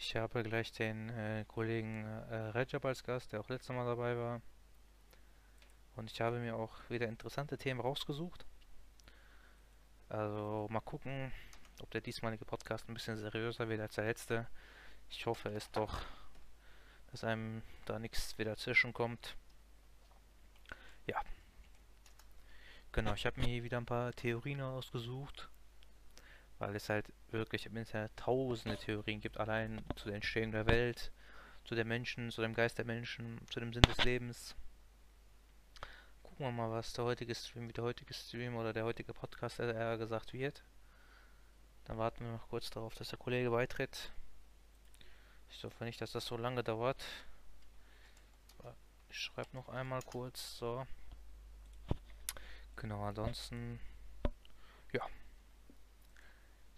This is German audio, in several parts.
Ich habe gleich den äh, Kollegen äh, Rajab als Gast, der auch letztes Mal dabei war. Und ich habe mir auch wieder interessante Themen rausgesucht. Also mal gucken, ob der diesmalige Podcast ein bisschen seriöser wird als der letzte. Ich hoffe es doch, dass einem da nichts wieder zwischenkommt. Ja. Genau, ich habe mir hier wieder ein paar Theorien ausgesucht weil es halt wirklich im Internet tausende Theorien gibt, allein zu der Entstehung der Welt, zu den Menschen, zu dem Geist der Menschen, zu dem Sinn des Lebens. Gucken wir mal, was der heutige Stream, wie der heutige Stream oder der heutige Podcast eher gesagt wird. Dann warten wir noch kurz darauf, dass der Kollege beitritt. Ich hoffe nicht, dass das so lange dauert. Ich schreibe noch einmal kurz, so. Genau, ansonsten, ja,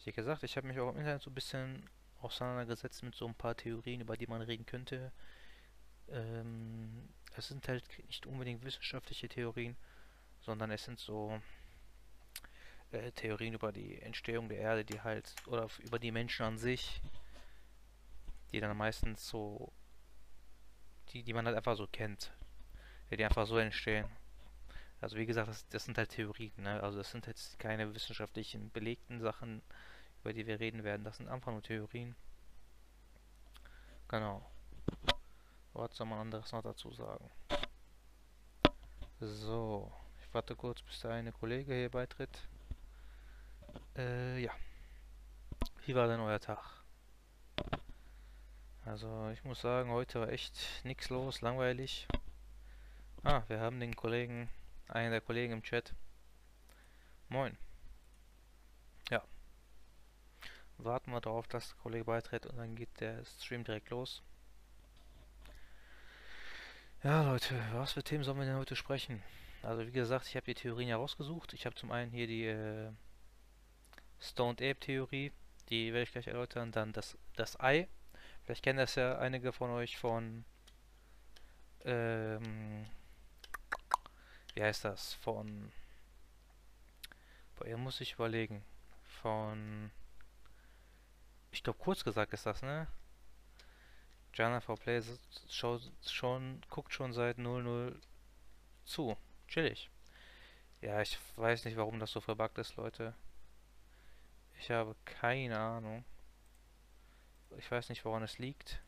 wie gesagt, ich habe mich auch im Internet so ein bisschen auseinandergesetzt mit so ein paar Theorien, über die man reden könnte. Ähm, es sind halt nicht unbedingt wissenschaftliche Theorien, sondern es sind so äh, Theorien über die Entstehung der Erde, die halt, oder über die Menschen an sich, die dann meistens so, die, die man halt einfach so kennt, die einfach so entstehen. Also wie gesagt, das, das sind halt Theorien, ne? Also das sind jetzt keine wissenschaftlichen belegten Sachen, über die wir reden werden. Das sind einfach nur Theorien. Genau. Was soll man anderes noch dazu sagen? So. Ich warte kurz, bis der eine Kollege hier beitritt. Äh, ja. Wie war denn euer Tag? Also, ich muss sagen, heute war echt nichts los, langweilig. Ah, wir haben den Kollegen, einen der Kollegen im Chat. Moin. warten wir darauf, dass der Kollege beitritt und dann geht der Stream direkt los. Ja Leute, was für Themen sollen wir denn heute sprechen? Also wie gesagt, ich habe die Theorien ja rausgesucht. Ich habe zum einen hier die äh, Stoned Ape Theorie, die werde ich gleich erläutern. Dann das, das Ei. Vielleicht kennen das ja einige von euch von ähm, wie heißt das? Von Boah, hier muss ich überlegen. Von ich glaube, kurz gesagt ist das, ne? Jana for Play schon, schon, guckt schon seit 00 zu. Chillig. Ja, ich weiß nicht, warum das so verbuggt ist, Leute. Ich habe keine Ahnung. Ich weiß nicht, woran es liegt.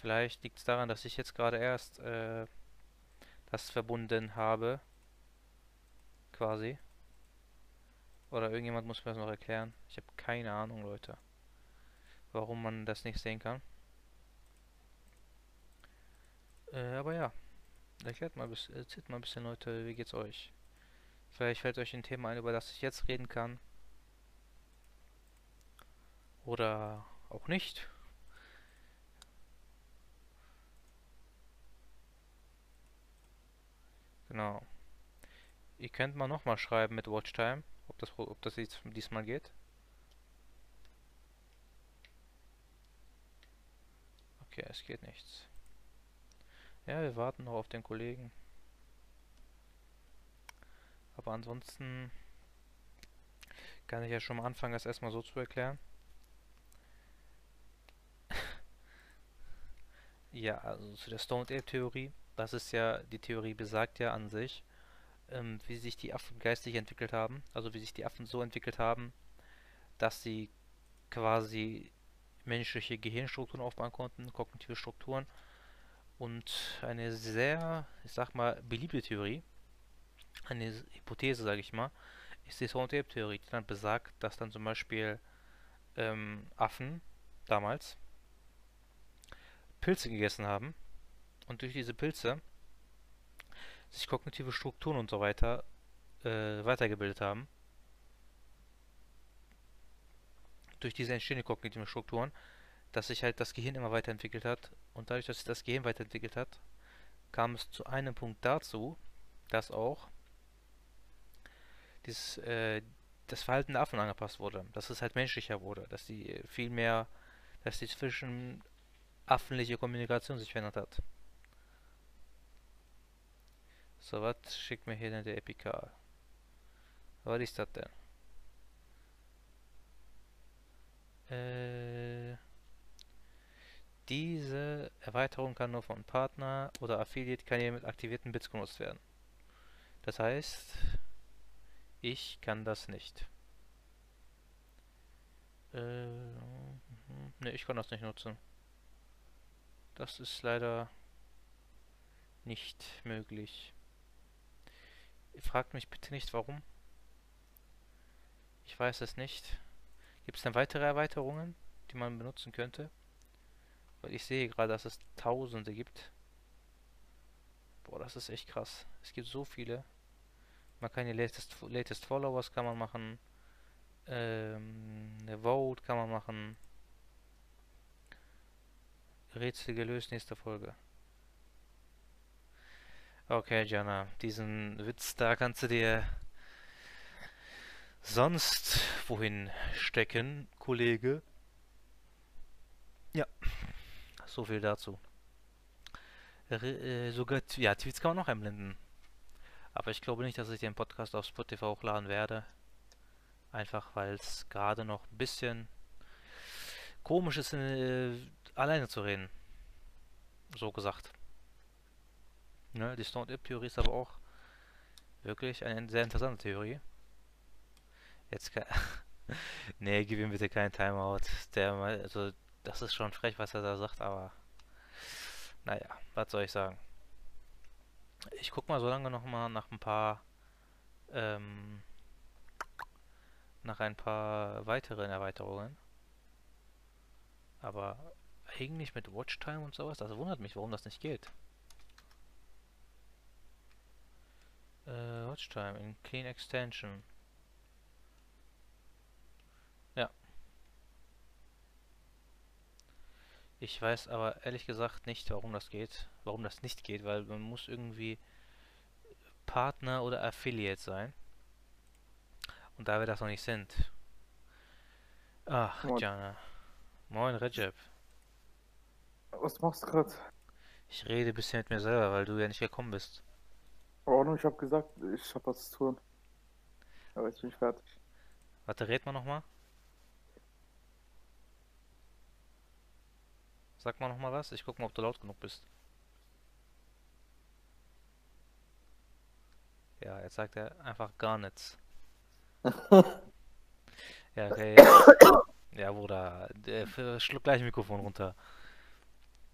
Vielleicht liegt es daran, dass ich jetzt gerade erst äh, das verbunden habe. Quasi. Oder irgendjemand muss mir das noch erklären. Ich habe keine Ahnung, Leute warum man das nicht sehen kann. Äh, aber ja, erklärt mal, erzählt mal ein bisschen Leute, wie geht's euch? Vielleicht fällt euch ein Thema ein, über das ich jetzt reden kann. Oder auch nicht. Genau. Ihr könnt mal nochmal schreiben mit Watchtime, ob das, ob das diesmal geht. Okay, es geht nichts. Ja, wir warten noch auf den Kollegen. Aber ansonsten kann ich ja schon mal anfangen, das erstmal so zu erklären. ja, also zu der Stoned Ape Theorie. Das ist ja, die Theorie besagt ja an sich, ähm, wie sich die Affen geistig entwickelt haben. Also wie sich die Affen so entwickelt haben, dass sie quasi menschliche Gehirnstrukturen aufbauen konnten, kognitive Strukturen. Und eine sehr, ich sag mal, beliebte Theorie, eine Hypothese, sage ich mal, ist die Sound-Tape-Theorie, die dann besagt, dass dann zum Beispiel ähm, Affen damals Pilze gegessen haben und durch diese Pilze sich kognitive Strukturen und so weiter äh, weitergebildet haben durch diese entstehenden kognitiven Strukturen, dass sich halt das Gehirn immer weiterentwickelt hat. Und dadurch, dass sich das Gehirn weiterentwickelt hat, kam es zu einem Punkt dazu, dass auch dieses, äh, das Verhalten der Affen angepasst wurde. Dass es halt menschlicher wurde. Dass die viel mehr, dass die zwischen affenliche Kommunikation sich verändert hat. So, was schickt mir hier denn der Epikal? Was ist das denn? Äh, Diese Erweiterung kann nur von Partner oder Affiliate-Kanälen mit aktivierten Bits genutzt werden. Das heißt, ich kann das nicht. Äh, ne, ich kann das nicht nutzen. Das ist leider nicht möglich. Fragt mich bitte nicht warum. Ich weiß es nicht. Gibt es denn weitere Erweiterungen, die man benutzen könnte? Weil ich sehe gerade, dass es Tausende gibt. Boah, das ist echt krass. Es gibt so viele. Man kann die latest, latest Followers kann man machen. Ähm, eine Vote kann man machen. Rätsel gelöst, nächste Folge. Okay, Jana, diesen Witz da kannst du dir sonst wohin stecken, Kollege. Ja. So viel dazu. Äh, sogar, ja, Tweets kann man noch einblenden. Aber ich glaube nicht, dass ich den Podcast auf Spotify hochladen werde. Einfach weil es gerade noch ein bisschen komisch ist, äh, alleine zu reden. So gesagt. Ne, die Stone-Ip-Theorie ist aber auch wirklich eine sehr interessante Theorie. Jetzt kann. nee, gib ihm bitte keinen Timeout. Der, also, das ist schon frech, was er da sagt, aber naja, was soll ich sagen? Ich guck mal so lange noch mal nach ein paar ähm, nach ein paar weiteren Erweiterungen. Aber eigentlich mit Watchtime und sowas, das wundert mich, warum das nicht geht. Äh, Watchtime in Clean Extension. Ich weiß aber ehrlich gesagt nicht, warum das geht, warum das nicht geht, weil man muss irgendwie Partner oder Affiliate sein. Und da wir das noch nicht sind. Ach, Moin. Jana. Moin, Recep. Was machst du gerade? Ich rede ein bisschen mit mir selber, weil du ja nicht gekommen bist. Oh, ich hab gesagt, ich hab was zu tun. Aber jetzt bin ich fertig. Warte, red mal nochmal. Sag mal nochmal was. Ich guck mal, ob du laut genug bist. Ja, jetzt sagt er einfach gar nichts. ja, okay. Ja, Bruder, schluck gleich Mikrofon runter.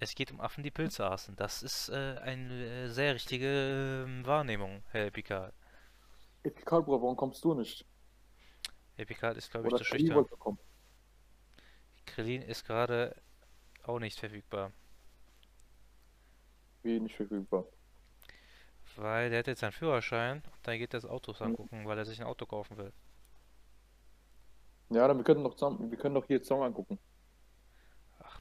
Es geht um Affen, die Pilze aßen. Das ist äh, eine äh, sehr richtige äh, Wahrnehmung, Herr Epikal. Epikal, Bruder, warum kommst du nicht? Epikal ist, glaube ich, zu schüchtern. Krillin ist gerade auch nicht verfügbar. Wie nicht verfügbar? Weil der hat jetzt seinen Führerschein und dann geht er das Autos mhm. angucken, weil er sich ein Auto kaufen will. Ja, dann wir können doch zusammen, wir können doch hier zusammen angucken.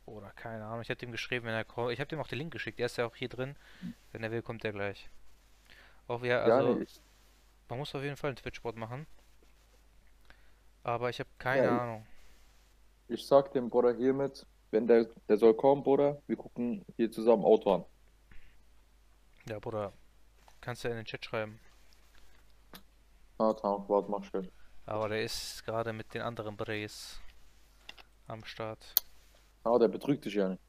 Bruder, keine Ahnung. Ich hab ihm geschrieben, wenn er kommt. Ich hab ihm auch den Link geschickt, der ist ja auch hier drin. Wenn er will, kommt er gleich. Auch ja, also. Ja, nee, man muss auf jeden Fall einen Twitch-Bot machen. Aber ich habe keine ja, Ahnung. Ich sag dem Bruder hiermit, wenn der, der soll kommen, Bruder. Wir gucken hier zusammen Auto an. Ja, Bruder. Kannst du ja in den Chat schreiben. Ah, Tag, warte, mach schnell. Aber der ist gerade mit den anderen Brays am Start. Ah, der betrügt dich ja nicht.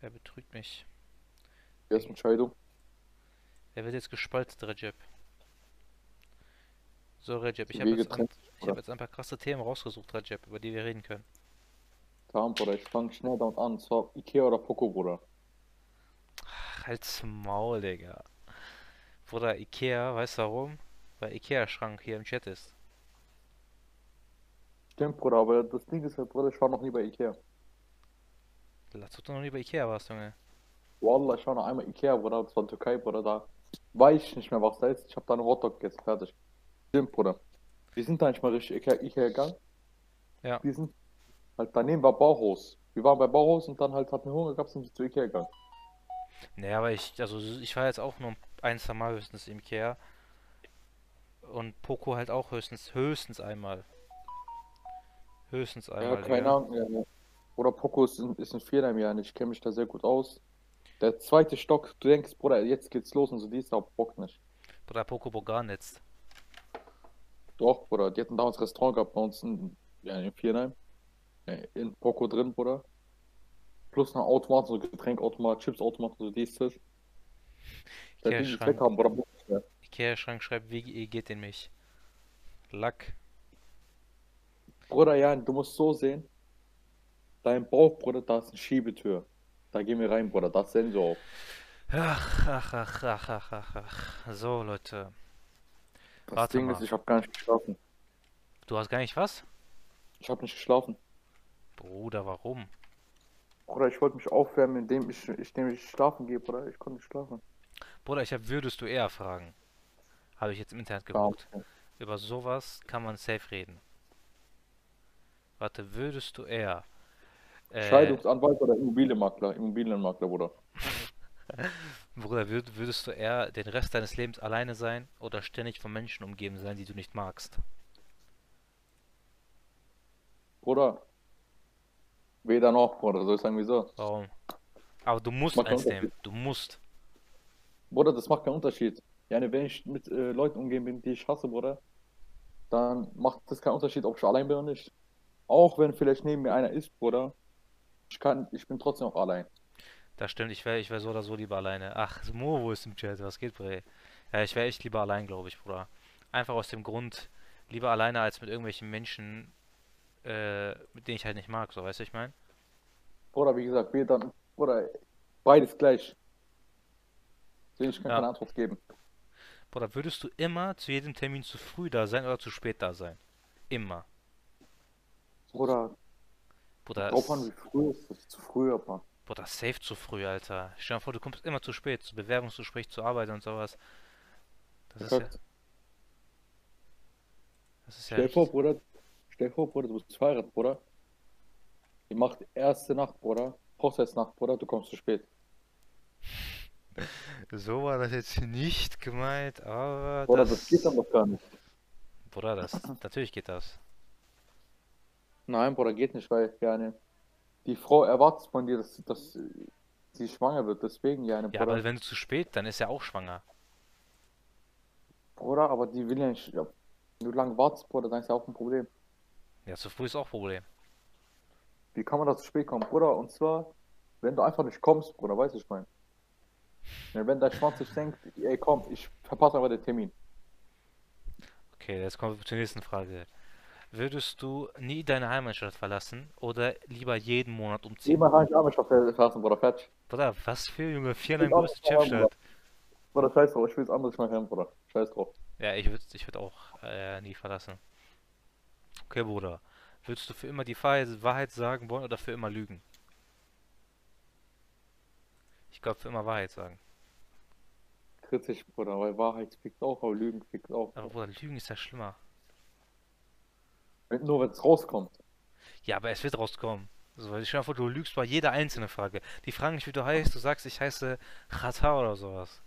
Er betrügt mich. Erste Entscheidung. Er wird jetzt gespalten, Recep. So, Recep, ich habe jetzt, hab jetzt ein paar krasse Themen rausgesucht, Recep, über die wir reden können. Tamam, Bruder, ich fang schnell damit an. Zwar Ikea oder Poco, Bruder. Ach, halt's Maul, Digga. Bruder, Ikea, weißt du warum? Weil Ikea-Schrank hier im Chat ist. Stimmt, Bruder, aber das Ding ist halt, Bruder, ich war noch nie bei Ikea. Lass du noch nie bei Ikea warst, Junge. Wallah, ich war noch einmal Ikea, Bruder, das war in Türkei, Bruder, da weiß ich nicht mehr, was da ist. Ich hab da einen Hotdog gegessen, fertig. Stimmt, Bruder. Wir sind da nicht mal richtig Ikea, Ikea gegangen. Ja. Wir sind Halt daneben war Bauhaus. Wir waren bei Bauhaus und dann halt hatten wir Hunger gehabt, sind wir zu Ikea gegangen. Naja, aber ich, also ich war jetzt auch nur ein, zwei Mal höchstens im Ikea. Und Poco halt auch höchstens, höchstens einmal. Höchstens einmal. Ja, keine Ahnung. Ja, Oder Poco ist in, ist in Vierheim ja Ich kenne mich da sehr gut aus. Der zweite Stock, du denkst, Bruder, jetzt geht's los und so, die ist auch Bock nicht. Bruder, Poco Bogan jetzt. Doch, Bruder, die hatten damals Restaurant gehabt bei uns in, ja, in Vierheim in Poco drin, Bruder. plus ein Automat, so Getränkautomat, Chipsautomat, so dies, das. Ikea-Schrank. Bruder. schreibt, WGE geht in mich. Lack. Bruder, ja, du musst so sehen. Dein Bauch, Bruder, da ist eine Schiebetür. Da gehen wir rein, Bruder, da ist Sensor auf. Ach, ach, ach, ach, ach, ach, ach. So, Leute. Das Warte Ding mal. ist, ich habe gar nicht geschlafen. Du hast gar nicht was? Ich habe nicht geschlafen. Bruder, warum? Bruder, ich wollte mich aufwärmen, indem ich, indem ich schlafen gehe, Bruder. Ich konnte nicht schlafen. Bruder, ich hab würdest du eher fragen. Habe ich jetzt im Internet Ja, geguckt. Über sowas kann man safe reden. Warte, würdest du eher. Äh, Scheidungsanwalt oder Immobilienmakler? Immobilienmakler, Bruder. Bruder, würd, würdest du eher den Rest deines Lebens alleine sein oder ständig von Menschen umgeben sein, die du nicht magst? Bruder. Weder noch, Bruder. Soll ich sagen, wieso? Warum? Aber du musst eins nehmen. Du musst. Bruder, das macht keinen Unterschied. Ja, ne, wenn ich mit äh, Leuten umgeben bin, die ich hasse, Bruder, dann macht das keinen Unterschied, ob ich allein bin oder nicht. Auch wenn vielleicht neben mir einer ist, Bruder. Ich kann, ich bin trotzdem auch allein. Das stimmt, ich wäre ich wär so oder so lieber alleine. Ach, Mo, wo ist im Chat? Was geht, Bre? Ja, ich wäre echt lieber allein, glaube ich, Bruder. Einfach aus dem Grund, lieber alleine als mit irgendwelchen Menschen, äh, mit denen ich halt nicht mag, so, weißt du, ich mein? Bruder, wie gesagt, wir dann, Bruder, beides gleich. Deswegen, ich kann Ja. keine Antwort geben. Bruder, würdest du immer zu jedem Termin zu früh da sein oder zu spät da sein? Immer. Bruder, Bruder, an, wie früh ist das? Zu früh, aber. Bruder, safe zu früh, Alter. Stell dir vor, du kommst immer zu spät, zu Bewerbungsgespräch, zur Arbeit und sowas. Das ist ja, Perfekt. das ist ja Stell dir vor. Bruder, stell dir vor, Bruder, du bist verheiratet, Bruder. Ihr macht erste Nacht, Bruder. Hochzeitsnacht, Bruder, du kommst zu spät. So war das jetzt nicht gemeint, aber Bruder, das. das geht dann doch gar nicht. Bruder, das. Natürlich geht das. Nein, Bruder, geht nicht, weil, ja, ne, die Frau erwartet von dir, dass, dass sie schwanger wird. Deswegen, ja, Ja, Bruder. aber wenn du zu spät, dann ist er auch schwanger. Bruder, aber die will ja nicht. Ja, wenn du lang wartest, Bruder, dann ist ja auch ein Problem. Ja, zu früh ist auch Problem. Wie kann man da zu spät kommen, Bruder? Und zwar, wenn du einfach nicht kommst, Bruder, weißt du, ich mein. Ja, wenn dein Schwanz sich denkt, ey, komm, ich verpasse einfach den Termin. Okay, jetzt kommen wir zur nächsten Frage. Würdest du nie deine Heimatstadt verlassen oder lieber jeden Monat umziehen? Immer rein, ich habe mich verlassen, Bruder, fertig. Bruder, was für Junge, Ich Vierheim will größte auch nicht mehr haben, Chipstadt. Bruder, scheiß drauf, ich will es anderes mal hören, Bruder. Scheiß drauf. Ja, ich würde ich würd auch äh, nie verlassen. Okay, Bruder. Würdest du für immer die Wahrheit, Wahrheit sagen wollen oder für immer lügen? Ich glaube, für immer Wahrheit sagen. Kritisch, Bruder, weil Wahrheit fickt auch, aber Lügen fickt auch. Aber Bruder, Lügen ist ja schlimmer. Nur wenn es rauskommt. Ja, aber es wird rauskommen. So, weil stell dir vor, du lügst bei jeder einzelne Frage. Die fragen nicht, wie du heißt, du sagst, ich heiße Chata oder sowas.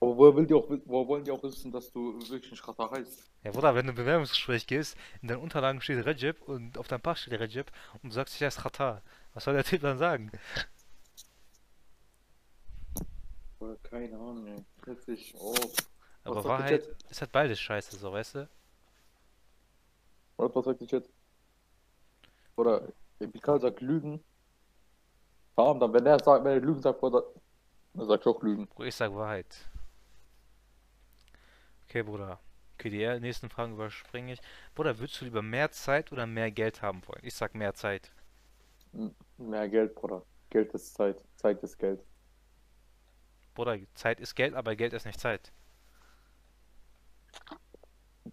Aber woher, will die auch, woher wollen die auch wissen, dass du wirklich nicht Rata heißt? Ja, Bruder, wenn du ein Bewerbungsgespräch gehst, in deinen Unterlagen steht Recep und auf deinem Pass steht Recep und du sagst, ich heiße Chata. Was soll der Typ dann sagen? Keine Ahnung, ey. Kritisch, oh. Aber Wahrheit Chat? ist halt beides scheiße, so, weißt du? Oder was sagt der Chat? Oder, der Pikal sagt Lügen. Warum dann, wenn er sagt, wenn er Lügen sagt, Bruder, dann sag ich auch Lügen. Bruder, ich sag Wahrheit. Okay, Bruder. Okay, die nächsten Fragen überspringe ich. Bruder, würdest du lieber mehr Zeit oder mehr Geld haben wollen? Ich sag mehr Zeit. M- Mehr Geld, Bruder. Geld ist Zeit. Zeit ist Geld. Bruder, Zeit ist Geld, aber Geld ist nicht Zeit.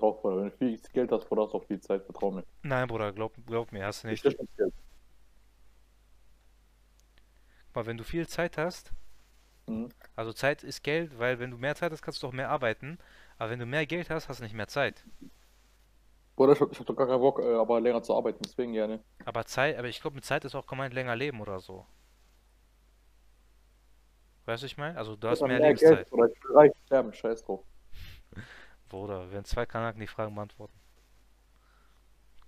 Doch, Bruder, wenn du viel Geld hast, Bruder, hast du auch viel Zeit, vertrau mir. Nein, Bruder, glaub, glaub mir, hast du nicht. Mal, wenn du viel Zeit hast, Mhm. also Zeit ist Geld, weil wenn du mehr Zeit hast, kannst du auch mehr arbeiten. Aber wenn du mehr Geld hast, hast du nicht mehr Zeit. Bruder, ich hab, ich hab doch gar keinen Bock, äh, aber länger zu arbeiten, deswegen gerne. Aber Zeit, aber ich glaube, mit Zeit ist auch gemeint länger leben oder so. Weißt du, ich meine? Also du hast mehr mehr Lebenszeit. Geld, Bruder, ich will reich sterben, scheiß drauf. Bruder, werden zwei Kanaken die Fragen beantworten.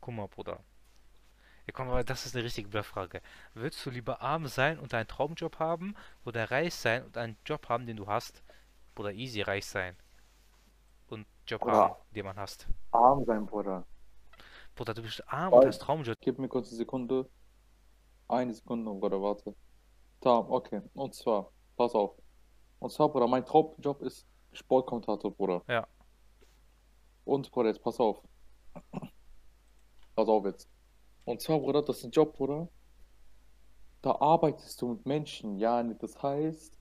Guck mal, Bruder. Ja, komm, aber das ist eine richtige Bluffrage. Willst du lieber arm sein und einen Traumjob haben oder reich sein und einen Job haben, den du hast? Oder easy reich sein und Job Bruder. haben, den man hast. Arm sein, Bruder. Bruder, du bist arm und hast Traumjob. Gib mir kurz eine Sekunde. Eine Sekunde, Bruder, warte. Da, okay. Und zwar, pass auf. Und zwar, Bruder, mein Hauptjob ist Sportkommentator, Bruder. Ja. Und, Bruder, jetzt pass auf. Pass auf jetzt. Und zwar, Bruder, das ist ein Job, Bruder. Da arbeitest du mit Menschen, ja. Das heißt,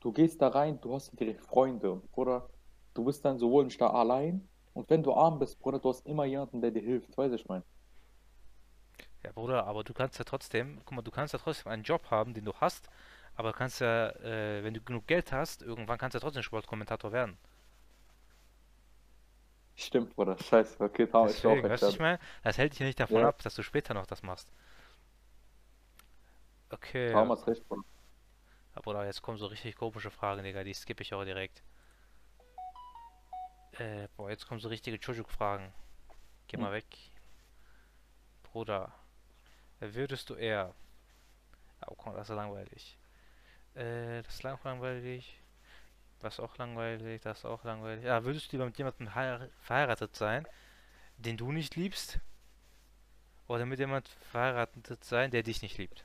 du gehst da rein, du hast direkt Freunde, Bruder. Du bist dann sowohl nicht da allein. Und wenn du arm bist, Bruder, du hast immer jemanden, der dir hilft. Weißt du, ich meine. Ja, Bruder, aber du kannst ja trotzdem, guck mal, du kannst ja trotzdem einen Job haben, den du hast, aber kannst ja, äh, wenn du genug Geld hast, irgendwann kannst du ja trotzdem Sportkommentator werden. Stimmt, Bruder. Scheiße, okay, da ich auch Deswegen, weißt ich meine, das hält dich ja nicht davon Ja, ab, dass du später noch das machst. Okay, Tom ja. hast recht, Bruder. Bruder, jetzt kommen so richtig komische Fragen, Digga, die skippe ich auch direkt. Äh, boah, jetzt kommen so richtige Chujuk-Fragen. Geh Hm. mal weg. Bruder, würdest du eher... Oh, komm, das ist langweilig. Äh, das ist lang langweilig. Das ist auch langweilig, das ist auch langweilig. Ja, würdest du lieber mit jemandem heirat- verheiratet sein, den du nicht liebst, oder mit jemandem verheiratet sein, der dich nicht liebt?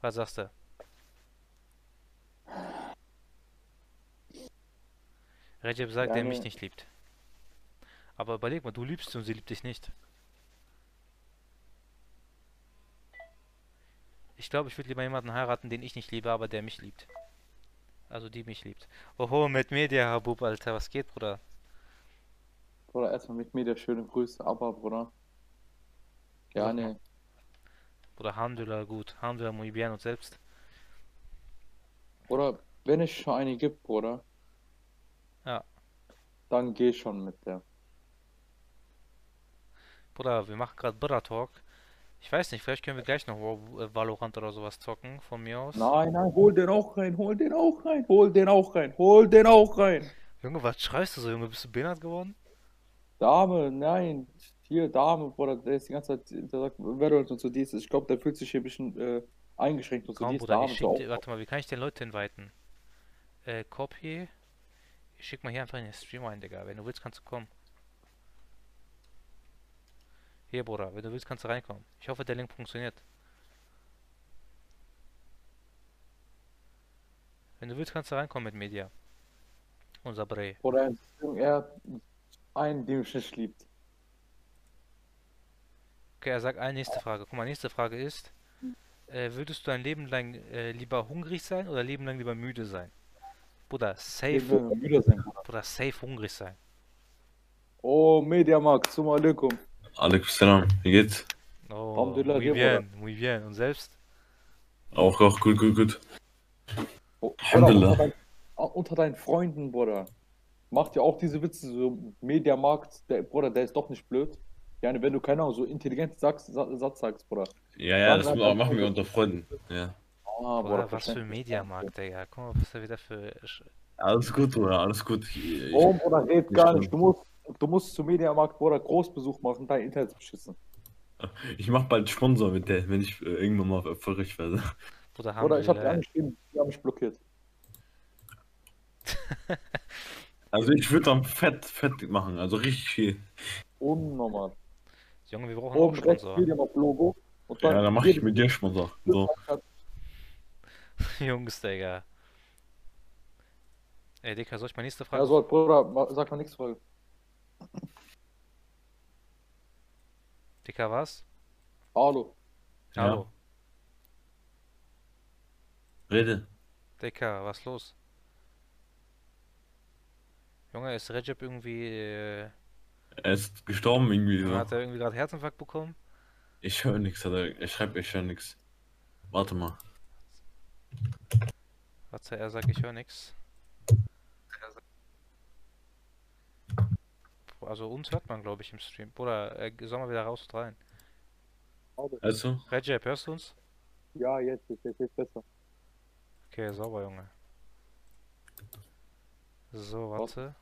Was sagst du? Recep sagt, der mich nicht liebt. Aber überleg mal, du liebst sie und sie liebt dich nicht. Ich glaube, ich würde lieber jemanden heiraten, den ich nicht liebe, aber der mich liebt. Also die mich liebt. Oho, mit Media, Habub, Alter, was geht, Bruder? Bruder, erstmal mit mir der schöne Grüße, aber, Bruder. Ja, Sag mal. ne. Bruder, Alhamdulillah, gut. Alhamdulillah, muy bien und selbst. Bruder, wenn es schon eine gibt, Bruder, Ja, dann geh schon mit der. Bruder, wir machen gerade Bruder Talk. Ich weiß nicht, vielleicht können wir gleich noch äh, Valorant oder sowas zocken, von mir aus. Nein, nein, hol den auch rein, hol den auch rein, hol den auch rein, hol den auch rein. Junge, was schreist du so, Junge? Bist du behindert geworden? Dame, nein, hier, Dame, Bruder, der ist die ganze Zeit, der sagt, Valorant und so dies. Ich glaube, der fühlt sich hier ein bisschen äh, eingeschränkt und so Komm, dies. Bruder, Dame ich ist schick dir, warte mal, wie kann ich den Leute inviten? Äh, Copy. Ich schick mal hier einfach in den Stream ein, Digga. Wenn du willst, kannst du kommen. Hier, Bruder, wenn du willst, kannst du reinkommen. Ich hoffe, der Link funktioniert. Wenn du willst, kannst du reinkommen mit Media. Unser Bre. Oder er einen, der mich nicht liebt. Okay, er sagt eine nächste Frage. Guck mal, nächste Frage ist, äh, würdest du ein Leben lang äh, lieber hungrig sein oder Leben lang lieber müde sein? Bruder, Ich safe, müde sein. Bruder, safe hungrig sein. Oh, Mediamarkt, zum alaikum. Alaikum Salam, wie geht's? Oh, muy bien, muy bien. Und selbst? Auch, auch gut, gut, gut. Oh, Alhamdulillah. unter, dein, ah, unter deinen Freunden, Bruder. Macht ja auch diese Witze, so Mediamarkt, der Bruder, der ist doch nicht blöd. Ja, wenn du keine Ahnung, so intelligent sagst, Sa- Satz sagst, Bruder. Ja, ja, Dann das ma- er- machen wir unter Freunden. Ja. Ah, Bruder, Bruder, was für. Mediamarkt, Digga. Guck mal, was er wieder für... Alles gut, Bruder, alles gut. Ich, Oh, Bruder, red gar nicht. Du musst, du musst zum Mediamarkt, Bruder, Großbesuch machen, dein Internet ist beschissen. ich mach bald Sponsor mit der, wenn ich äh, irgendwann mal erfolgreich werde. Bruder, Bruder, ich hab die angeschrieben, die haben mich blockiert. Also ich würde dann fett, fett machen, also richtig viel. Unnormal. Junge, wir brauchen auch Oben rechts Sponsor. Mediamarkt-Logo. Und Ja, dann dann mache ich mit dir Sponsor. So. Jungs, Digga. Ey, Dicker, soll ich meine nächste Frage... Ja, so, Bruder, sag mal nichts, Frage. Dicker, was? Hallo. Ja. Hallo. Rede. Dicker, was los? Junge, ist Recep irgendwie... Äh, Er ist gestorben irgendwie so. hat er irgendwie gerade Herzinfarkt bekommen? Ich höre nichts. Er schreibt, ich höre nichts. Warte mal. Warte, er sagt, ich höre nix. Also uns hört man, glaube ich, im Stream. Bruder, äh, soll mal wieder raus und rein. Also, Recep, hörst du uns? Ja, jetzt, jetzt, jetzt, jetzt besser. Okay, sauber, Junge. So, warte.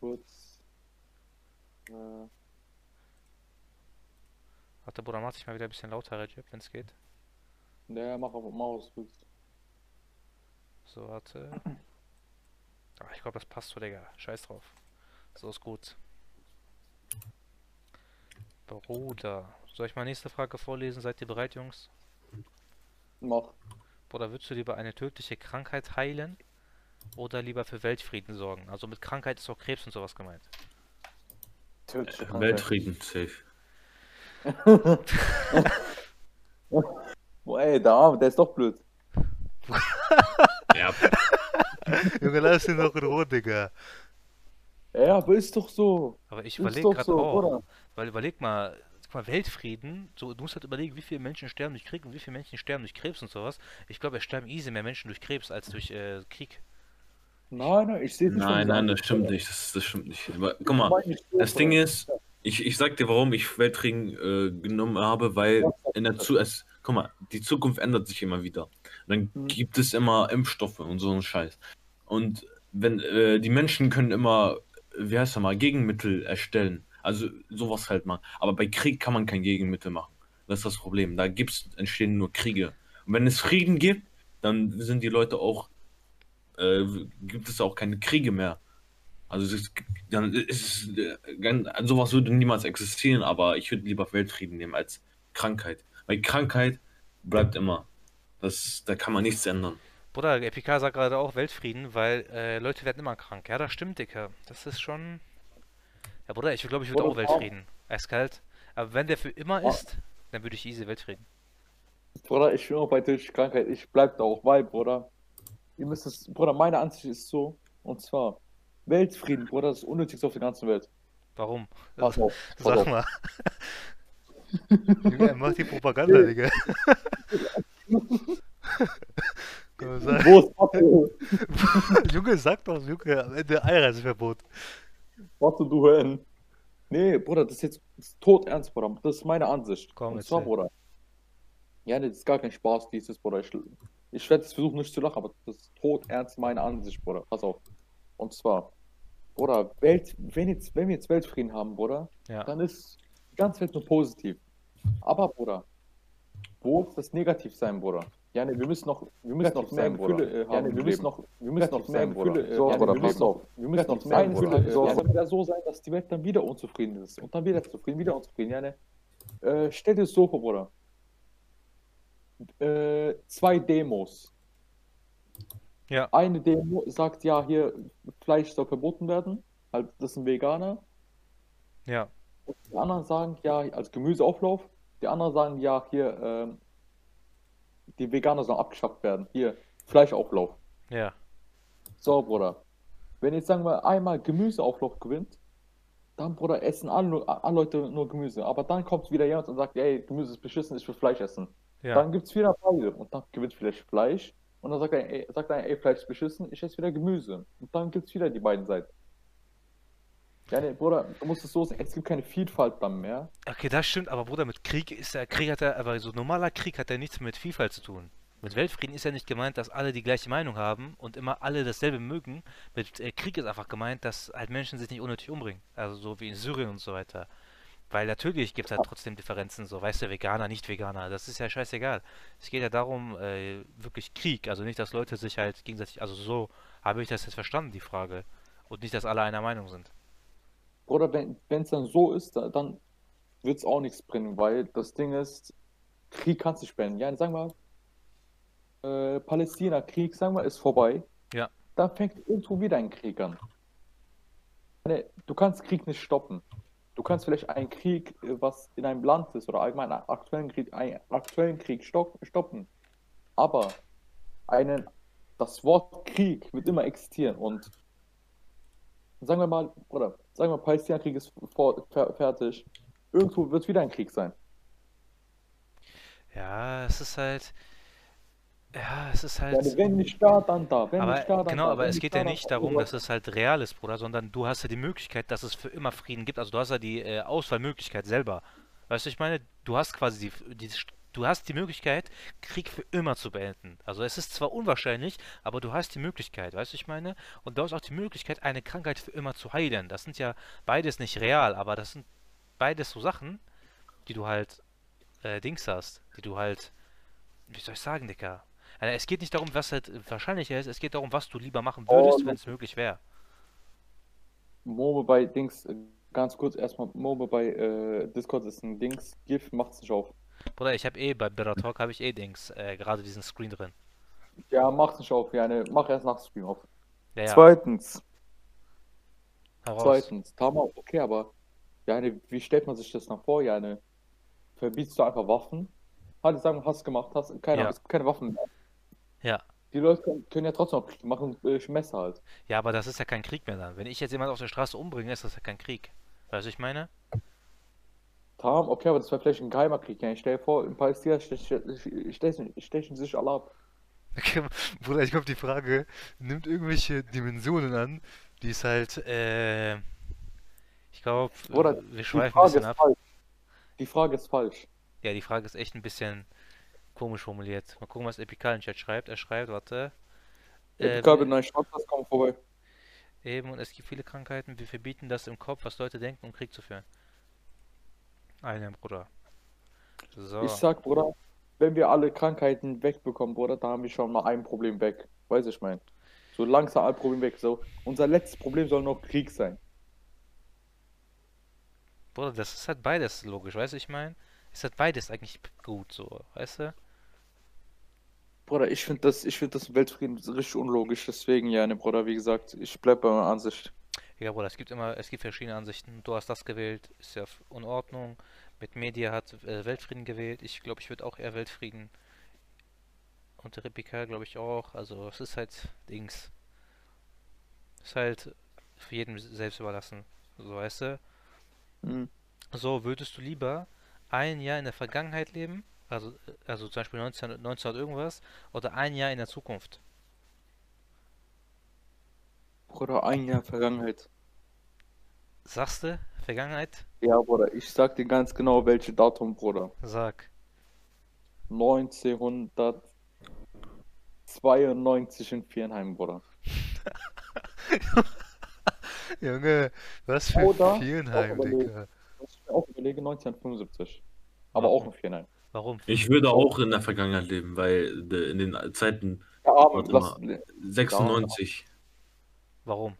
Kurz. Äh, Warte, Bruder, mach dich mal wieder ein bisschen lauter, Recep, wenn es geht. der mach auf Maus. kurz. So, warte. Ach, ich glaube, das passt so, Digga. Scheiß drauf. So ist gut. Bruder. Soll ich mal nächste Frage vorlesen? Seid ihr bereit, Jungs? Mach. Bruder, würdest du lieber eine tödliche Krankheit heilen oder lieber für Weltfrieden sorgen? Also mit Krankheit ist auch Krebs und sowas gemeint. Tödliche Krankheit. Weltfrieden, safe. Boah, ey, der Arme, der ist doch blöd. Ja, Junge, lass ihn doch in Ruhe, Digga. Ja, aber ist doch so. Aber ich Ist überlege doch gerade so, auch, oder? weil überleg mal, guck mal, Weltfrieden, so, du musst halt überlegen, wie viele Menschen sterben durch Krieg und wie viele Menschen sterben durch Krebs und sowas. Ich glaube, es sterben easy mehr Menschen durch Krebs als durch äh, Krieg. Nein, nein, ich sehe nicht. nein, nein, das stimmt nicht. Das, das stimmt nicht. Aber guck mal, das Ding ist, ich, ich sag dir, warum ich Weltfrieden äh, genommen habe, weil in der Zu es, guck mal, die Zukunft ändert sich immer wieder. Und dann Mhm. gibt es immer Impfstoffe und so einen Scheiß. Und wenn äh, die Menschen können immer, wie heißt das mal, Gegenmittel erstellen. Also sowas halt mal. Aber bei Krieg kann man kein Gegenmittel machen. Das ist das Problem. Da gibt's, entstehen nur Kriege. Und wenn es Frieden gibt, dann sind die Leute auch, äh, gibt es auch keine Kriege mehr. Also ist, dann ist es, äh, ganz, sowas würde niemals existieren, aber ich würde lieber Weltfrieden nehmen als Krankheit. Weil Krankheit bleibt immer. Das, da kann man nichts ändern. Bruder, Epika sagt gerade auch Weltfrieden, weil äh, Leute werden immer krank. Ja, das stimmt, Dicker. Das ist schon. Ja, Bruder, ich glaube, ich würde auch Weltfrieden. Eiskalt. Aber wenn der für immer Ah. ist, dann würde ich easy Weltfrieden. Bruder, ich bin auch bei tödlicher Krankheit. Ich bleib da auch bei, Bruder. Ihr müsst es, Bruder, meine Ansicht ist so. Und zwar, Weltfrieden, Bruder, das ist unnötigste auf der ganzen Welt. Warum? Pass auf, pass Sag auf. mal. Junge, er macht die Propaganda, Digga. Wo ist? Junge, sag doch, Junge, am Ende Einreiseverbot. Mathe, du hören. Nee, Bruder, das ist jetzt das ist todernst, Bruder. Das ist meine Ansicht. Komm, Und zwar. Bruder. Ja, nee, das ist gar kein Spaß, dieses, Bruder. Ich, ich werde jetzt versuchen, nicht zu lachen, aber das ist todernst meine Ansicht, Bruder. Pass auf. Und zwar, Bruder, Welt, wenn, jetzt, wenn wir jetzt Weltfrieden haben, Bruder, Ja. dann ist die ganze Welt nur positiv. Aber, Bruder, wo ist das negativ sein, Bruder? Ja, nee, wir müssen noch, wir müssen noch mehr Gefühle äh, haben. Ja, nee, wir müssen noch, wir müssen noch mehr Gefühle äh, So, ja, wir pass müssen noch, wir müssen noch mehr Gefühle. So, es wird wieder so sein, dass die Welt dann wieder unzufrieden ist. Und dann wieder zufrieden, wieder unzufrieden. Ja, ne? Äh, stell dir das so vor, Bruder. Äh, zwei Demos. Ja. Eine Demo sagt, ja, hier, Fleisch soll verboten werden. Halt, das sind Veganer. Ja. Und die anderen sagen, ja, als Gemüseauflauf. Die anderen sagen, ja, hier, ähm, die Veganer sollen abgeschafft werden. Hier, Fleischauflauf. Ja. So, Bruder. Wenn jetzt, sagen wir, einmal Gemüseauflauf gewinnt, dann, Bruder, essen alle, alle Leute nur Gemüse. Aber dann kommt wieder jemand und sagt, ey, Gemüse ist beschissen, ich will Fleisch essen. Ja. Dann gibt es wieder beide. Und dann gewinnt vielleicht Fleisch. Und dann sagt er, ey, sagt er, ey Fleisch ist beschissen, ich esse wieder Gemüse. Und dann gibt es wieder die beiden Seiten. Ja, nee, Bruder, du musst es so sehen, es gibt keine Vielfalt dann mehr. Okay, das stimmt, aber Bruder, mit Krieg ist der Krieg hat er, aber so normaler Krieg hat ja nichts mit Vielfalt zu tun. Mit Weltfrieden ist ja nicht gemeint, dass alle die gleiche Meinung haben und immer alle dasselbe mögen. Mit äh, Krieg ist einfach gemeint, dass halt Menschen sich nicht unnötig umbringen. Also so wie in Syrien und so weiter. Weil natürlich gibt es halt trotzdem Differenzen, so weißt du, Veganer, nicht Veganer, das ist ja scheißegal. Es geht ja darum, äh, wirklich Krieg, also nicht, dass Leute sich halt gegenseitig, also so habe ich das jetzt verstanden, die Frage. Und nicht, dass alle einer Meinung sind. Bruder, wenn es dann so ist, da- dann wird es auch nichts bringen, weil das Ding ist, Krieg kannst du spenden. Ja, sagen wir, äh, Palästina-Krieg, sagen wir, ist vorbei. Ja. Dann fängt irgendwo wieder ein Krieg an. Du kannst Krieg nicht stoppen. Du kannst vielleicht einen Krieg, äh, was in einem Land ist, oder allgemein einen aktuellen Krieg, einen aktuellen Krieg stopp, stoppen. Aber einen, das Wort Krieg wird immer existieren und sagen wir mal, oder sagen wir, Palästina-Krieg ist vor, fer fertig. Irgendwo wird wieder ein Krieg sein. Ja, es ist halt. Ja, es ist Ja, halt. wenn nicht da, dann da. Wenn Aber nicht da, dann genau, da. aber Wenn es geht da, ja nicht da. darum, dass es halt real ist, Bruder, sondern du hast ja die Möglichkeit, dass es für immer Frieden gibt. Also du hast ja die äh, Auswahlmöglichkeit selber. Weißt du, ich meine, du hast quasi die, die, du hast die Möglichkeit, Krieg für immer zu beenden. Also es ist zwar unwahrscheinlich, aber du hast die Möglichkeit, weißt du, ich meine? Und du hast auch die Möglichkeit, eine Krankheit für immer zu heilen. Das sind ja beides nicht real, aber das sind beides so Sachen, die du halt äh, Dings hast, die du halt, wie soll ich sagen, Dicker? Also es geht nicht darum, was halt wahrscheinlicher ist, es geht darum, was du lieber machen würdest, Oh, wenn es möglich wäre. Mobe bei Dings, äh, ganz kurz erstmal, Mobe bei äh, Discord ist ein Dings, GIF macht's nicht auf. Bruder, ich habe eh bei Better Talk habe ich eh Dings, äh, gerade diesen Screen drin. Ja, macht's nicht auf, ja, ne, mach erst nach Stream auf. Ja, ja, Zweitens, heraus. zweitens, Tamam, okay, aber, ja, ne, wie stellt man sich das nach vor, ja, ne? Verbietst du einfach Waffen? Halt, sagen, hast gemacht, hast keine, Ja. keine Waffen mehr. Ja. Die Leute können, können ja trotzdem noch machen, äh, Messer halt. Ja, aber das ist ja kein Krieg mehr dann. Wenn ich jetzt jemanden auf der Straße umbringe, ist das ja kein Krieg. Weißt du, ich meine? Tam, okay, aber das wäre vielleicht ein geheimer Krieg, ja. Ich stell dir vor, in Palästina stechen, sich alle ab. Okay, Bruder, ich glaube, die Frage nimmt irgendwelche Dimensionen an, die ist halt, äh, ich glaube, wir schweifen ein bisschen ab. falsch. Die Frage ist falsch. Ja, die Frage ist echt ein bisschen komisch formuliert. Mal gucken, was Epikal in Chat schreibt. Er schreibt, warte. Äh, Äh, Egal, wenn ein Schwarzpass kommt vorbei. Eben, und es gibt viele Krankheiten, wir verbieten das im Kopf, was Leute denken, um Krieg zu führen. Einen, Bruder. So. Ich sag, Bruder, wenn wir alle Krankheiten wegbekommen, Bruder, da haben wir schon mal ein Problem weg. Weiß ich mein. So langsam ein Problem weg. So, unser letztes Problem soll noch Krieg sein. Bruder, das ist halt beides logisch, weißt du, ich meine? Ist halt beides eigentlich gut, so, weißt du? Bruder, ich finde das, ich finde das Weltfrieden richtig unlogisch. Deswegen, ja, ne, Bruder, wie gesagt, ich bleib bei meiner Ansicht. Ja, Bruder, es gibt immer, es gibt verschiedene Ansichten. Du hast das gewählt, ist ja in Ordnung. Mit Media hat äh, Weltfrieden gewählt. Ich glaube, ich würde auch eher Weltfrieden. Und der Repika, glaube ich auch. Also, es ist halt Dings. Ist halt für jeden selbst überlassen. So, weißt du? Hm. So, würdest du lieber ein Jahr in der Vergangenheit leben? Also, äh, also zum Beispiel 19, 1900 irgendwas? Oder ein Jahr in der Zukunft? Bruder, ein Jahr Vergangenheit. Sagst du? Vergangenheit? Ja, Bruder, ich sag dir ganz genau, welche Datum, Bruder. Sag. 1992 in Viernheim, Bruder. Junge, was für Oder Vierenheim, auch überlegen. Digga. Was ich mir auch überlege, 1975. Aber Warum? auch in Viernheim. Warum? Ich würde auch in der Vergangenheit leben, weil de- in den Zeiten Ja, aber Warte lass, 96 Warum?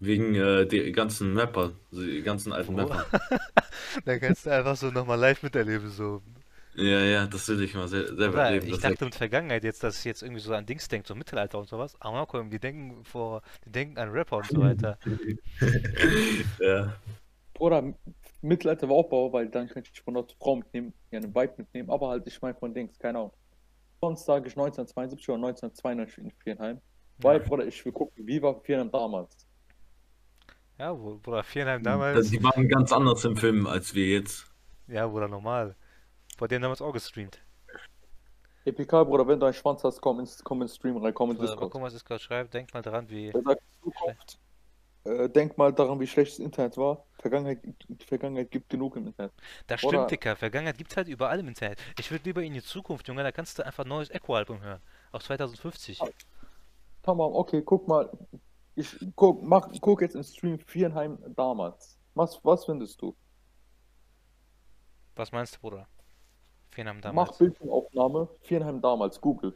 wegen äh, die ganzen Mapper, die ganzen alten Wo? Mapper. Dann kannst du einfach so nochmal live miterleben, so. Ja, ja, das will ich mal sel selber Oder erleben. ich Das dachte mit Vergangenheit jetzt, dass ich jetzt irgendwie so an Dings denkt, so Mittelalter und sowas. Aber mal gucken, die denken vor, die denken an Rapper und so weiter. ja. Bruder, M- Mittelalter war auch Bauer, weil dann könnte ich von dort Frau mitnehmen, ja, einen Vibe mitnehmen, aber halt, ich meine von Dings, keine Ahnung. Sonst sage ich 1972 oder 1992 in Viernheim. Weil, Bruder, ich will gucken, wie war Viernheim damals? Ja, wo- Bruder, Vierenheim Das- damals. Die waren ganz anders im Film als wir jetzt. Ja, Bruder, normal. Vor denen damals auch gestreamt. Epikal, Bruder, wenn du einen Schwanz hast, komm ins, komm ins Stream rein, komm in Bruder, mal Discord. gucken, was Discord schreibt. Denk mal dran, wie. Er sagt, Zukunft, äh, denk mal daran, wie schlecht das Internet war. Vergangenheit, die Vergangenheit gibt genug im Internet. Das Oder- stimmt, Dicker. Vergangenheit gibt's halt überall im Internet. Ich würde lieber in die Zukunft, Junge. Da kannst du einfach ein neues Echo-Album hören. Aus 2050. Tamam, okay, guck mal. Ich guck, mach, guck jetzt im Stream Viernheim damals. Was, was findest du? Was meinst du, Bruder? Vierenheim Mach damals. Bildschirmaufnahme, Viernheim damals, Google.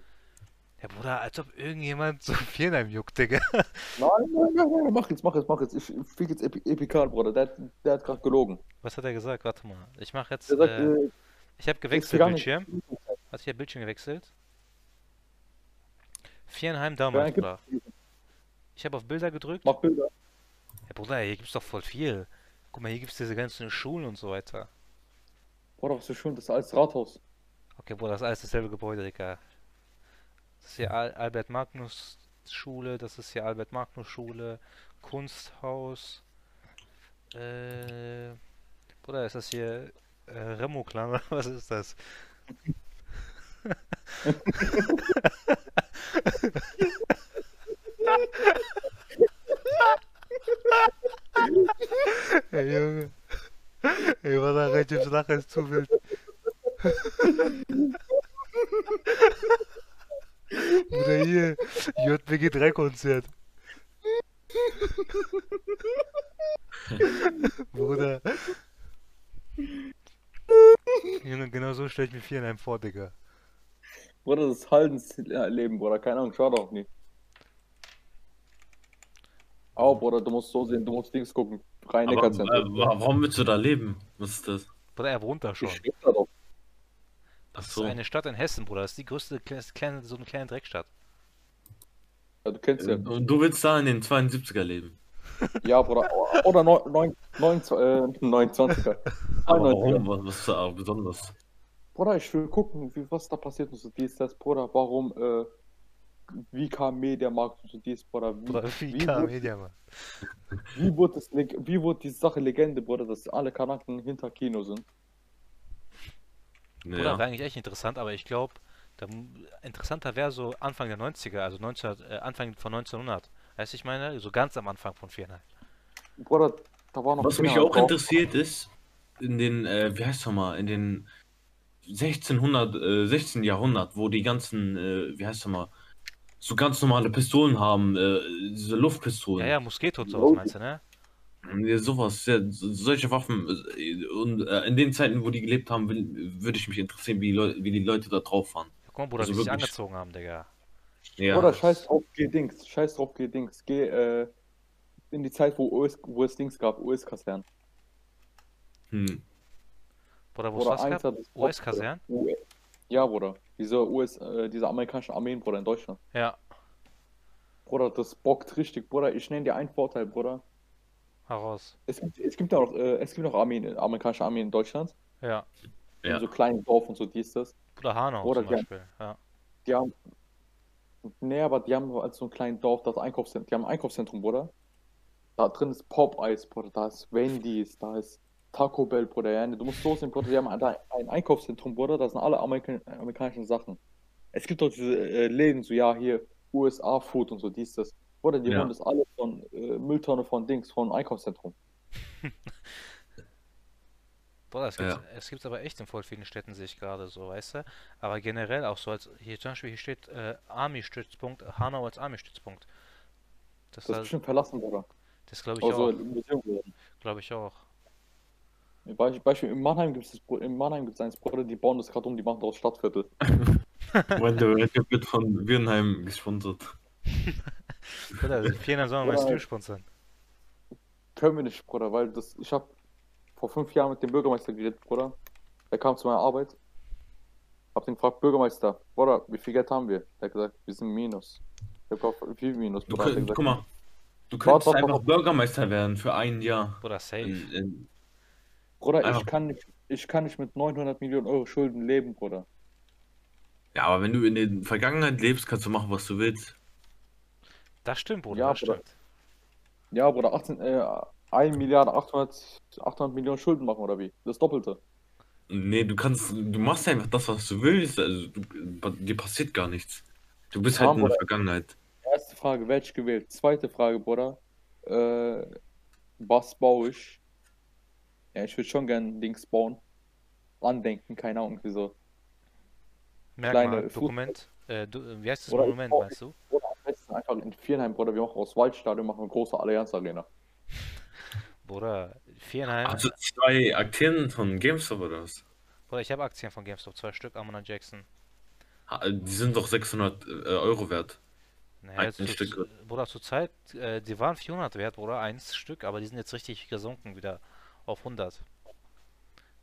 Ja, Bruder, als ob irgendjemand so Vierenheim juckt, Digga. Nein, nein, nein, nein, mach jetzt, mach jetzt, mach jetzt. Ich fick jetzt Epi Epikal, Bruder. Der, hat- der hat gerade gelogen. Was hat er gesagt? Warte mal. Ich mach jetzt. Der sagt, Äh, äh, ich habe ist gewechselt, Bildschirm. Warte, ich habe Bildschirm gewechselt. Vierenheim damals, Vergangen Bruder. Ich habe auf Bilder gedrückt. Mach Bilder. Ja, Bruder, hier gibt's doch voll viel. Guck mal, hier gibt's diese ganzen Schulen und so weiter. Bruder, was für schön, das ist alles Rathaus. Okay, Bruder, das ist alles dasselbe Gebäude, Digga. Das ist hier Al Albert Magnus Schule, das ist hier Albert Magnus Schule, Kunsthaus. Äh, Bruder, ist das hier äh, Remo Clan? Was ist das? Ey, Junge. Ey, was da recht im Lachen ist zu wild. Bruder, hier, JWG 3 Konzert. Bruder. Junge, genau so stelle ich mir vier in einem vor, Digga. Bruder, das ist Haldens Leben, Bruder. Keine Ahnung, schau doch nicht. Oh, Bruder, du musst so sehen, du musst Dings gucken. Aber, äh, warum willst du da leben? Was ist das? Bruder, er wohnt da schon. Ich da doch. Ach Das so. ist eine Stadt in Hessen, Bruder. Das ist die größte, kle- kleine, so eine kleine Dreckstadt. Ja, du kennst ja. Und du willst da in den 72er leben. Ja, Bruder. Oder neun- neun- neun- äh, 29er. Aber 92er. warum? Was, was ist da besonders? Bruder, ich will gucken, wie, was da passiert und so dies, das, Bruder. Warum, äh, wie kam Mediamarkt und so dies, Bruder. Wie, Bruder, wie wie, kam wurde, Media, Mann? wie, wurde das, leg- wie wurde die Sache Legende, Bruder, dass alle Kanaken hinter Kino sind? Bruder, Ja. wäre eigentlich echt interessant, aber ich glaube, interessanter wäre so Anfang der 90er, also 19, äh, Anfang von 1900. Weißt du, ich meine, so ganz am Anfang von Viereinhalb. Bruder, da war noch Was mich auch drauf. interessiert ist, in den, äh, wie heißt mal, in den 1600, äh, 16. Jahrhundert, wo die ganzen, äh, wie heißt mal, so ganz normale Pistolen haben, äh, diese Ja, Luftpistolen. ja, Mosquito und sowas meinst du, ne? Ja, sowas, ja, so- solche Waffen. äh, Und äh, in den Zeiten, wo die gelebt haben, will, würde ich mich interessieren, wie, Leu wie die Leute da drauf waren. Ja, guck mal, Bruder, Also wie sie angezogen haben, Digga. Ja, Bruder, das- scheiß drauf, geh Dings, scheiß drauf, geh Dings, geh, äh, in die Zeit, wo, US, wo es Dings gab, US-Kasernen. Hm. Bruder, wo was hat das US-Kasernen? Ja, Bruder. Diese US, äh, diese amerikanischen Armeen, Bruder, in Deutschland. Ja, Bruder, das bockt richtig, Bruder. Ich nenne dir einen Vorteil, Bruder. heraus. Es gibt, es gibt ja noch, äh, es gibt noch Armeen, amerikanische Armeen in Deutschland. Ja. In Ja. so kleinen Dorf und so, dies, das. Bruder Hanau Bruder, zum. Beispiel. Ja. Die haben, nee, aber die haben als so ein kleinen Dorf das Einkaufszentrum, die haben ein Einkaufszentrum, Bruder. Da drin ist Popeyes, Bruder, da ist Wendy's, da ist Taco Bell, Bruder, ja, du musst so sehen, Bruder, die haben da ein Einkaufszentrum, Bruder, da sind alle Amerikan amerikanischen Sachen. Es gibt doch diese äh, Läden, so, ja, hier, USA-Food und so, dies, das. Bruder, die Ja. holen das alles von äh, Mülltonne von Dings, von Einkaufszentrum. Bruder, es gibt Ja. es gibt's aber echt in voll vielen Städten, sehe ich gerade so, weißt du? Aber generell auch so als, hier zum Beispiel, hier steht äh, Army-Stützpunkt, Hanau als Army-Stützpunkt. Das, Das ist das, bestimmt verlassen, Bruder. das glaube ich Also auch, glaube ich auch. Beispiel, Beispiel in Mannheim gibt es in Mannheim gibt es eins, Bruder, die bauen das gerade um, die machen daraus Stadtviertel. Wende wird von Wirnheim gesponsert. Bruder, vielen Dank, sollen wir mal. Stream sponsern. Können wir nicht, Bruder, weil das, ich habe vor fünf Jahren mit dem Bürgermeister geredet, Bruder. Er kam zu meiner Arbeit. Hab den gefragt, Bürgermeister, Bruder, wie viel Geld haben wir? Er hat gesagt, wir sind Minus. Ich hab gefragt, wie viel Minus? Du gesagt, guck mal, du könntest einfach. Bürgermeister werden für ein Jahr. Bruder, safe. In, in, Bruder, einfach- ich kann nicht, ich kann nicht mit 900 Millionen Euro Schulden leben, Bruder. ja, aber wenn du in der Vergangenheit lebst, kannst du machen, was du willst. Das stimmt, Bruder, Ja, das Bruder. stimmt. Ja, Bruder, 18, äh, 1 Milliarde 800, 800 Millionen Schulden machen, oder wie? Das Doppelte. Nee, du kannst, du machst einfach das, was du willst. Also, du, dir passiert gar nichts. Du bist halt Ja, in der Bruder. Vergangenheit. Erste Frage, welche gewählt? Zweite Frage, Bruder. Äh, was baue ich? Ja, ich würde schon gern Dings bauen. Andenken, keine Ahnung, wieso. Merkmal, Kleine Dokument. Äh, du, äh, wie heißt das Oder Monument, brauch- meinst du? Oder am besten einfach in Vierenheim, Bruder, wir machen aus Waldstadion, machen eine große Allianz Arena. Bruder, Vierenheim. Hast du zwei Aktien von GameStop oder was? Bruder, ich habe Aktien von GameStop, zwei Stück, Amon Jackson. Die sind doch 600 äh, Euro wert. Naja, Ein zu, Stück. Bruder, zur Zeit, äh, die waren 400 wert, Bruder, eins Stück, aber die sind jetzt richtig gesunken wieder auf 100.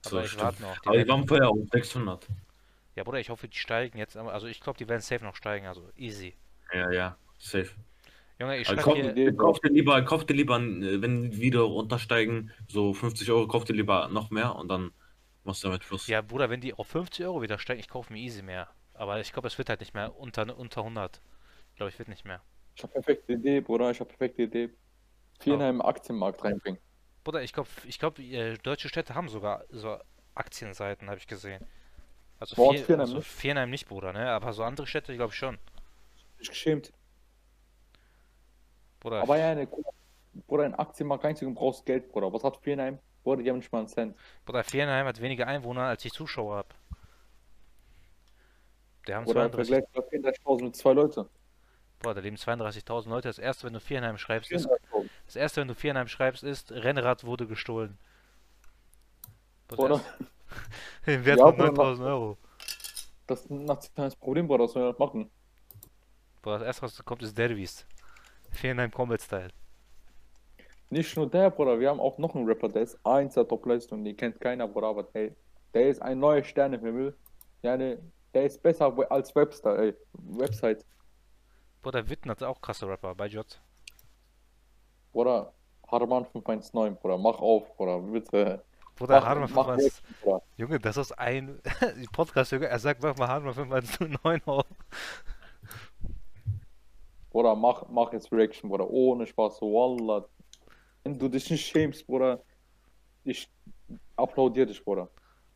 So, Aber ich stimmt. warte noch. Die Aber die waren vorher auf 600. ja, Bruder, ich hoffe, die steigen jetzt, aber- also ich glaube, die werden safe noch steigen, also easy. Ja, ja, safe. Junge, ich Also kauf, hier, kauf dir lieber, kauf dir lieber, äh, wenn die wieder runtersteigen, so 50 Euro, kauf dir lieber noch mehr und dann machst du damit Plus. ja, Bruder, wenn die auf 50 Euro wieder steigen, ich kaufe mir easy mehr. Aber ich glaube, es wird halt nicht mehr unter, unter 100. Ich glaube, ich wird nicht mehr. Ich habe perfekte Idee, Bruder, ich habe perfekte Idee. Vierenheim im Aktienmarkt reinbringen. Bruder, ich glaube, ich glaube, äh, deutsche Städte haben sogar so Aktienseiten, habe ich gesehen. Also, Vier, Vierenheim also nicht? Bruder, ne? Aber so andere Städte, glaube ich schon. Ich geschämt. Bruder, Aber ja, ne, mal, Bruder, in den Aktienmarkt reinzugehen, brauchst Geld, Bruder. Was hat Vierenheim? Bruder, die haben nicht mal einen Cent. Bruder, Vierenheim hat weniger Einwohner, als ich Zuschauer habe. Der haben im 32, Vergleich zu 34.000 mit zwei Leute. Bruder, da leben 32.000 Leute. Das erste, wenn du Vierenheim schreibst, ist, 34.000. das erste, wenn du Vierenheim schreibst, ist, Rennrad wurde gestohlen. Bruder, Bruder, das- Im Wert Ja, von Bruder, 9000 Euro. das ist ein nationales Problem, Bruder, was soll das machen? Bruder, das erste, was kommt, ist Dervis. Vierenheim Combat Style. Nicht nur der, Bruder, wir haben auch noch einen Rapper, der ist eins der Top-Leistung, den kennt keiner, Bruder, aber der, der ist ein neuer Stern im Himmel. Ja, ne, der ist besser als Webster, ey, Website. Bruder, Witten hat auch krasse Rapper bei J. Bruder, Harman 519, Bruder, mach auf, Bruder, bitte. Bruder, Mach- Harman mach 519. weg, Bruder. Junge, das ist ein Podcast, Junge. Er sagt, mach mal Harman 519 auf. Bruder, mach, mach jetzt Reaction, Bruder, ohne Spaß, so, Wallah. Wenn du dich nicht schämst, Bruder, ich applaudiere dich, Bruder.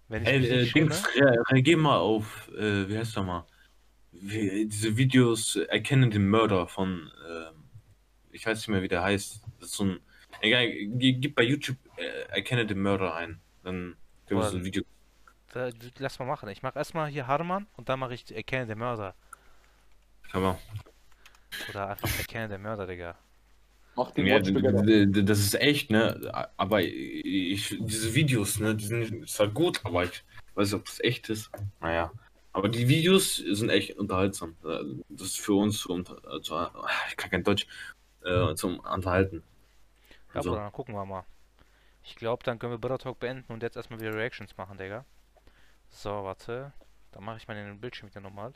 Wenn ich Ey, äh, Dings, reagier mal auf, äh, wie heißt der mal? Wie, diese Videos äh, erkennen den Mörder von, ähm, ich weiß nicht mehr, wie der heißt. Das ist so ein, egal, gib bei YouTube, äh, erkenne den Mörder ein. Dann gibt es Boah. ein Video. da, lass mal machen. Ich mach erstmal hier Harman und dann mache ich Erkenne den Mörder. Kann man. Oder einfach Erkenne den Mörder, Digga. Mach den Ja, das ist echt, ne? Aber ich, diese Videos, ne, die sind zwar gut, aber ich weiß nicht, ob das echt ist. Naja. Aber die Videos sind echt unterhaltsam. Äh, Das ist für uns zu unter, äh, zu, ich kann kein Deutsch, äh, zum Unterhalten. Ja, Also, Bruder, dann gucken wir mal. Ich glaube, dann können wir Brother Talk beenden und jetzt erstmal wieder Reactions machen, Digga. So, warte. Dann mache ich mal den Bildschirm wieder nochmal.